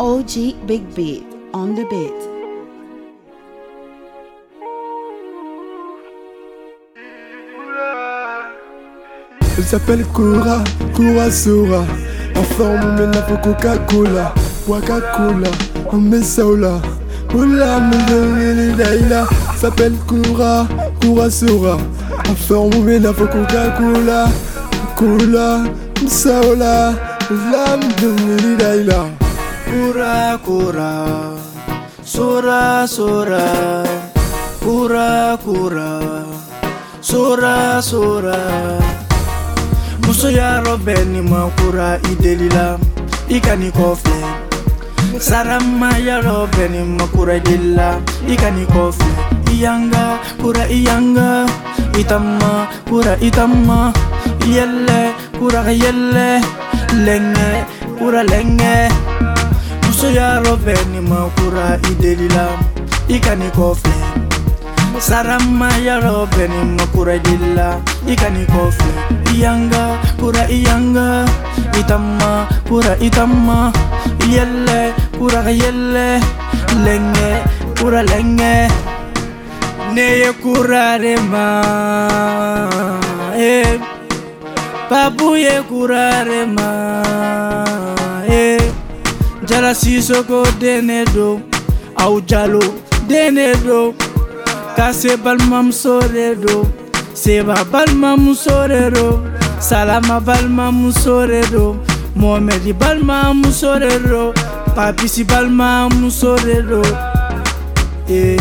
OG Big Beat on the beat. Elle s'appelle Koura Koura Soura Enfin, on m'emmène Coca-Cola, Coca-Cola, on met ça au là. Oula, Daila. S'appelle Koura Koura Soura Enfin, on m'emmène de Coca-Cola, Cola, ça de là. Oula, Daila. Kura-kura Sura-sura Kura-kura Sura-sura Muso ya robe ni makura idelila, deli la I Sarama ya robe ni makura idelila, deli la I Iyanga kura iyanga Itama kura itama yelle kura yelle lenge kura lenge. Musu ya roven makura idelila ikani kofe Sarama ya roven makura idelila ikani kofe Iyanga kura iyanga Itama kura itama Yelle kura yelle Lenge kura lenge Neye kura rema eh. Babu ye kura rema eh. si soko denedo, negro Aw Jalo denedo Ka Seba balmam Salama palma de do Mohamedi balimamuso Papisi eh.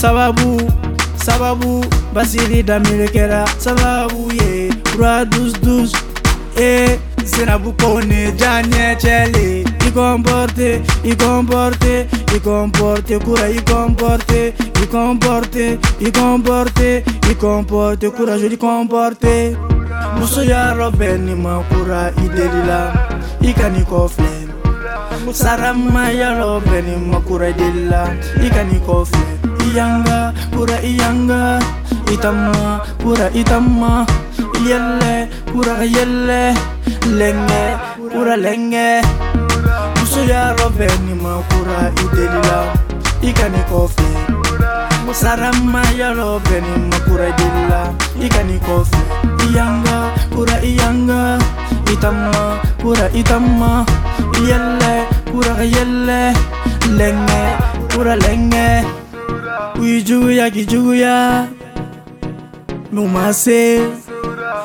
Sababu, sababu Basiri Damire sababu ye yeah. eh. eh. sinabukone janye chele ikomporte ikomporte ikomporte kura ikomporte ikomporte ikomporte ikomporte kura joli komporte muso ya robeni makura idelila ikani kofle sarama ya robeni makura idelila ikani kofle iyanga kura iyanga itama kura itama yelle kura yelle lenge kura lenge muso ya roveni makura idelila ikani kofe sarama ya roveni makura idelila ikani kofe iyanga kura iyanga itama kura itama iyele kura yele lenge kura lenge uyijuguya kijuguya numase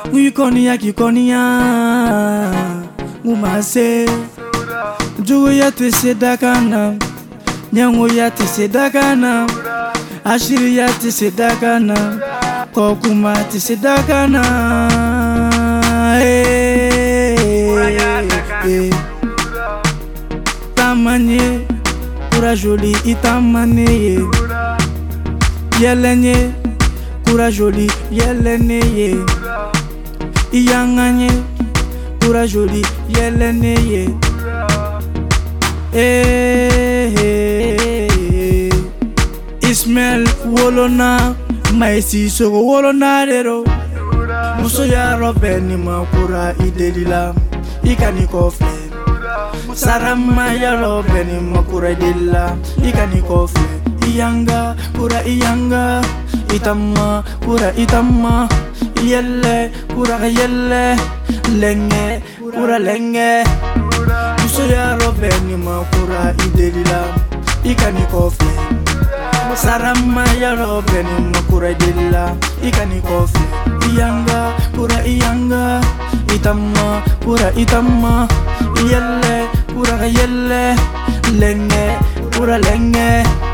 ngikoniya kikoniya ngumase juguya tɛ se dakan na ɲɛngoya tɛ se dakan na asiriya tɛ se dakan na kɔkuma tɛ se dakan na hey, eh, eh, hey, eh. hey. tamanye kurajoli i tamane ye yɛlɛ ye kurajoli yɛlɛ ne ye iyanganye kura joli yɛlɛnne ye eh, ismaɛl wolona maesi sogo wolona de do muso yarɔ bɛɛ ni ma kura i deli la i ka ni kɔfɛ sarama yarɔ bɛɛ ni ma kura i deli la i ka ni kɔfɛ iyanga kura iyanga itama kura itama yelle kuraga yelle lenge kura lenge musoyaro bɛ nima kura i delila i ka ni kɔfɛ saramayaro bɛ nima kura i delila i ka ni kɔfɛ iyanga kura iyanga itamma kura itamma yelle kuraga yelle lenge kura lenge